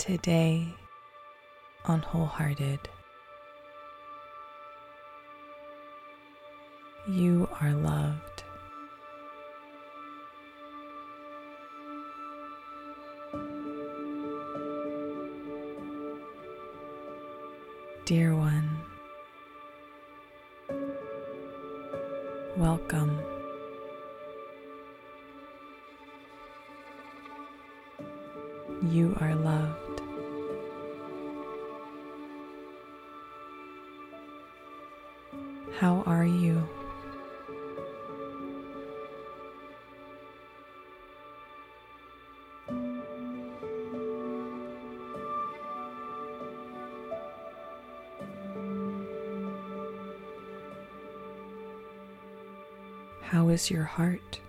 Today on Wholehearted, you are loved. Dear one, welcome. You are loved. How are you? How is your heart?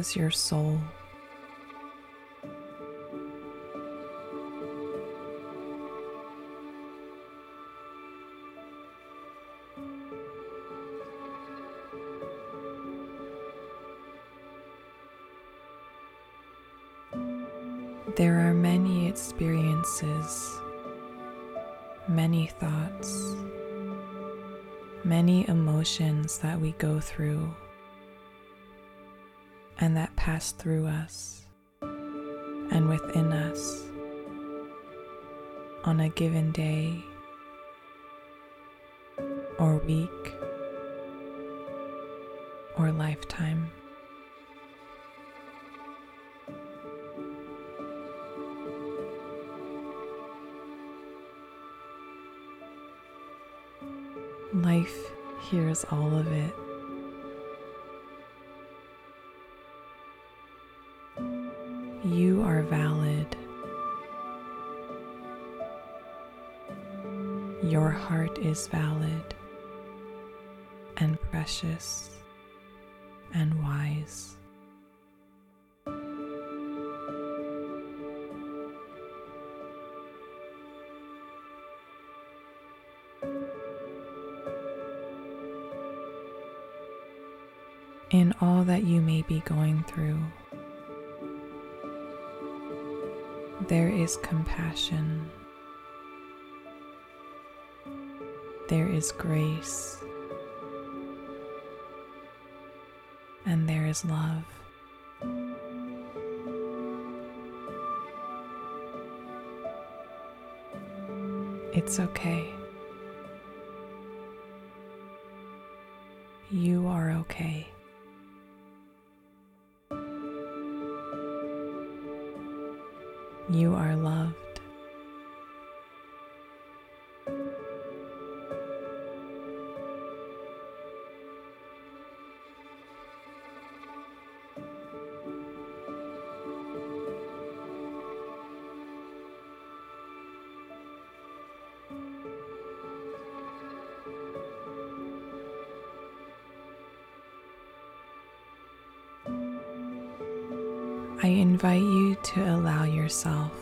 Is your soul? There are many experiences, many thoughts, many emotions that we go through and that pass through us and within us on a given day or week or lifetime. Life hears all of it. Your heart is valid and precious and wise. In all that you may be going through, there is compassion, there is grace, and there is love. It's okay. You are okay. I invite you to allow yourself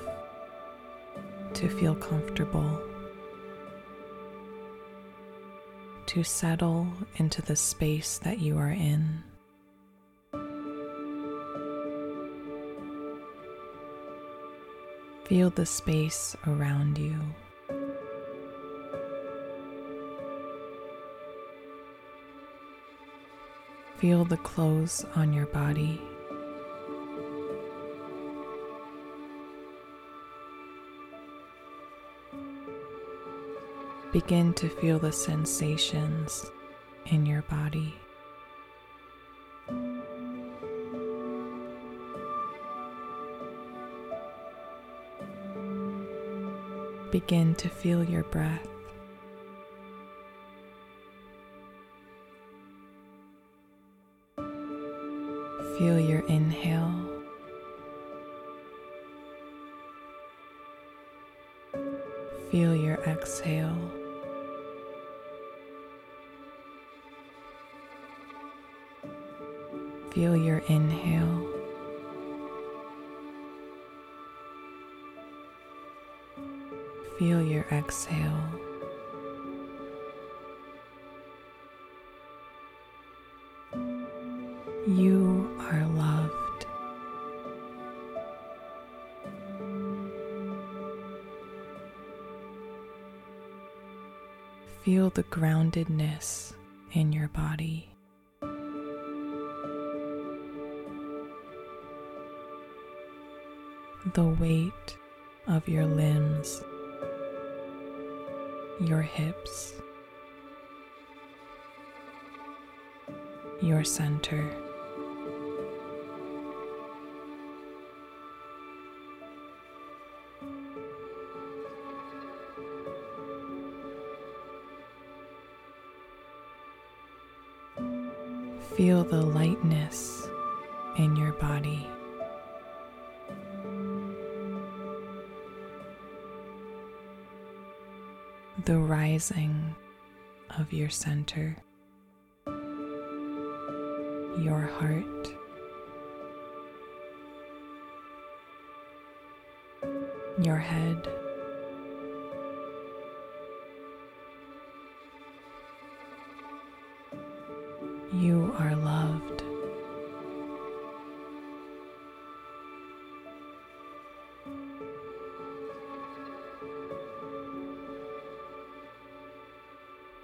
to feel comfortable, to settle into the space that you are in. Feel the space around you. Feel the clothes on your body. Begin to feel the sensations in your body. Begin to feel your breath. Feel your inhale. Feel your exhale. Feel your inhale. Feel your exhale. You are loved. Feel the groundedness in your body. The weight of your limbs, your hips, your center. Feel the lightness in your body. The rising of your center, your heart, your head. You are loved.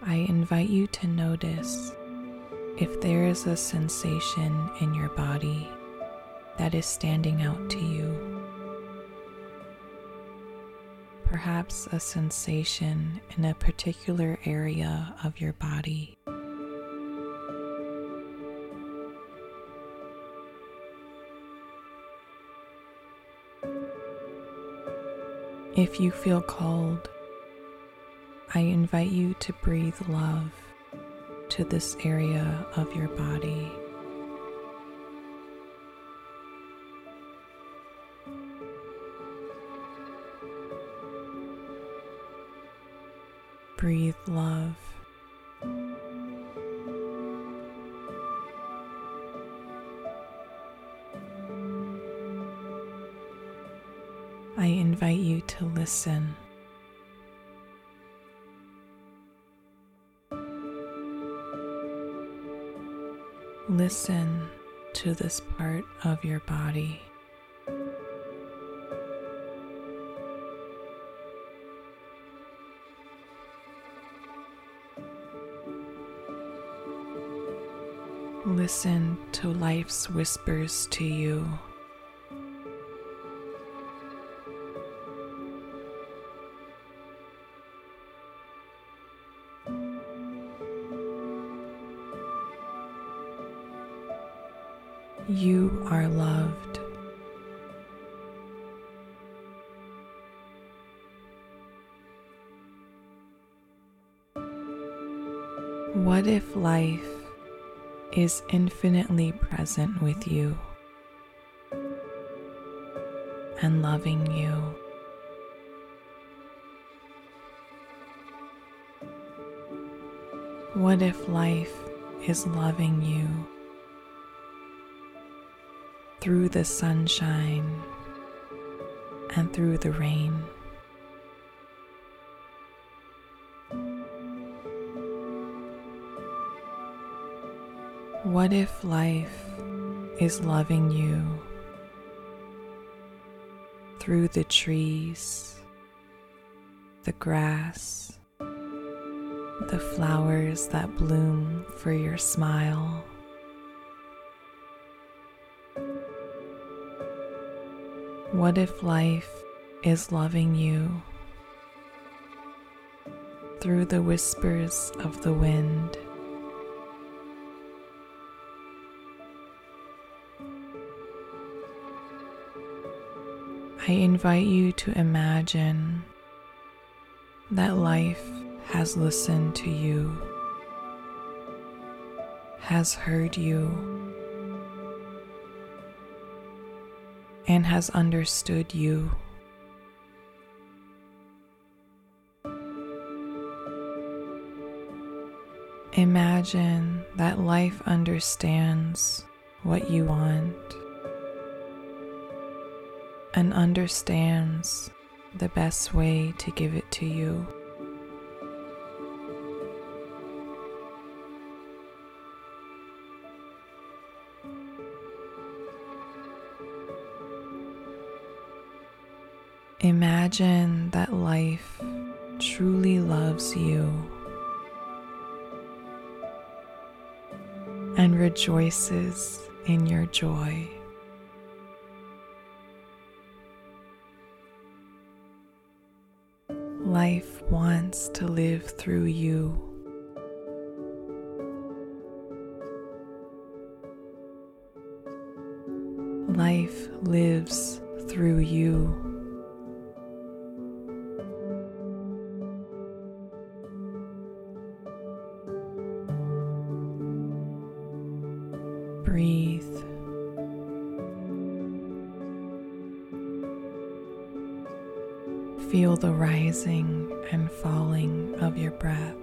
I invite you to notice if there is a sensation in your body that is standing out to you. Perhaps a sensation in a particular area of your body. If you feel called, I invite you to breathe love to this area of your body. Breathe love. Listen. Listen to this part of your body. Listen to life's whispers to you. You are loved. What if life is infinitely present with you and loving you? What if life is loving you through the sunshine and through the rain? What if life is loving you through the trees, the grass, the flowers that bloom for your smile? What if life is loving you through the whispers of the wind? I invite you to imagine that life has listened to you, has heard you, and has understood you. Imagine that life understands what you want and understands the best way to give it to you. Imagine that life truly loves you and rejoices in your joy. Life wants to live through you. Life lives through you. Rising and falling of your breath.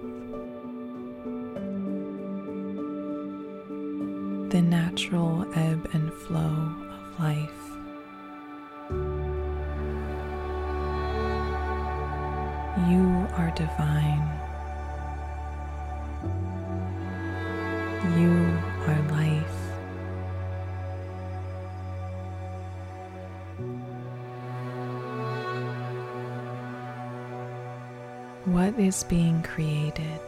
The natural ebb and flow of life. You are divine. What is being created?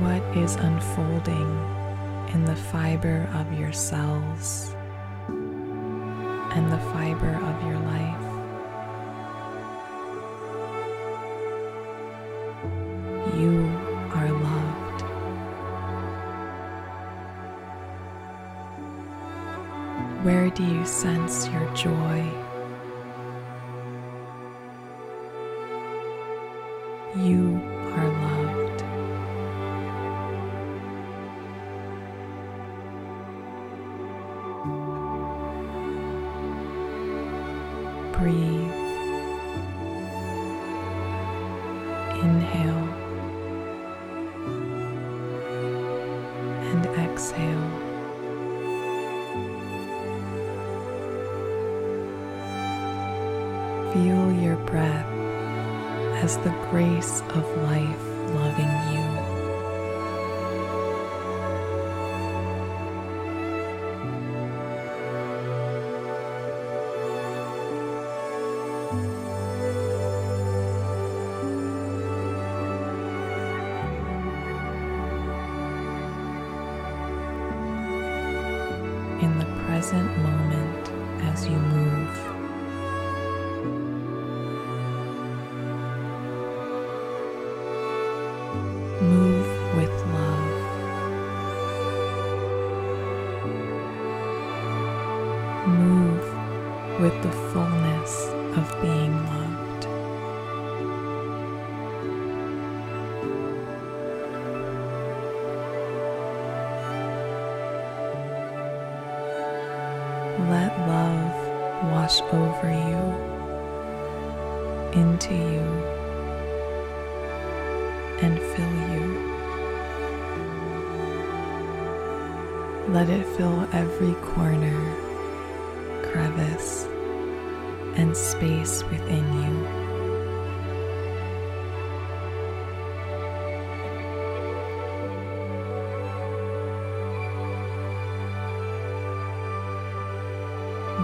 What is unfolding in the fiber of your cells and the fiber of your life? You are loved. Where do you sense your joy? You are loved. Breathe. Inhale and exhale. Feel your breath as the grace of life loving you. In the present moment as you move. Let love wash over you, into you, and fill you. Let it fill every corner, crevice, and space within you.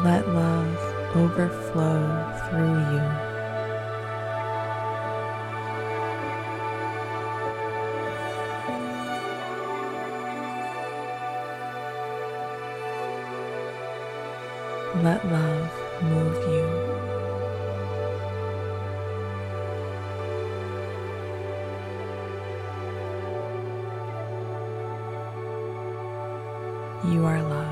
Let love overflow through you. Let love move you. You are loved.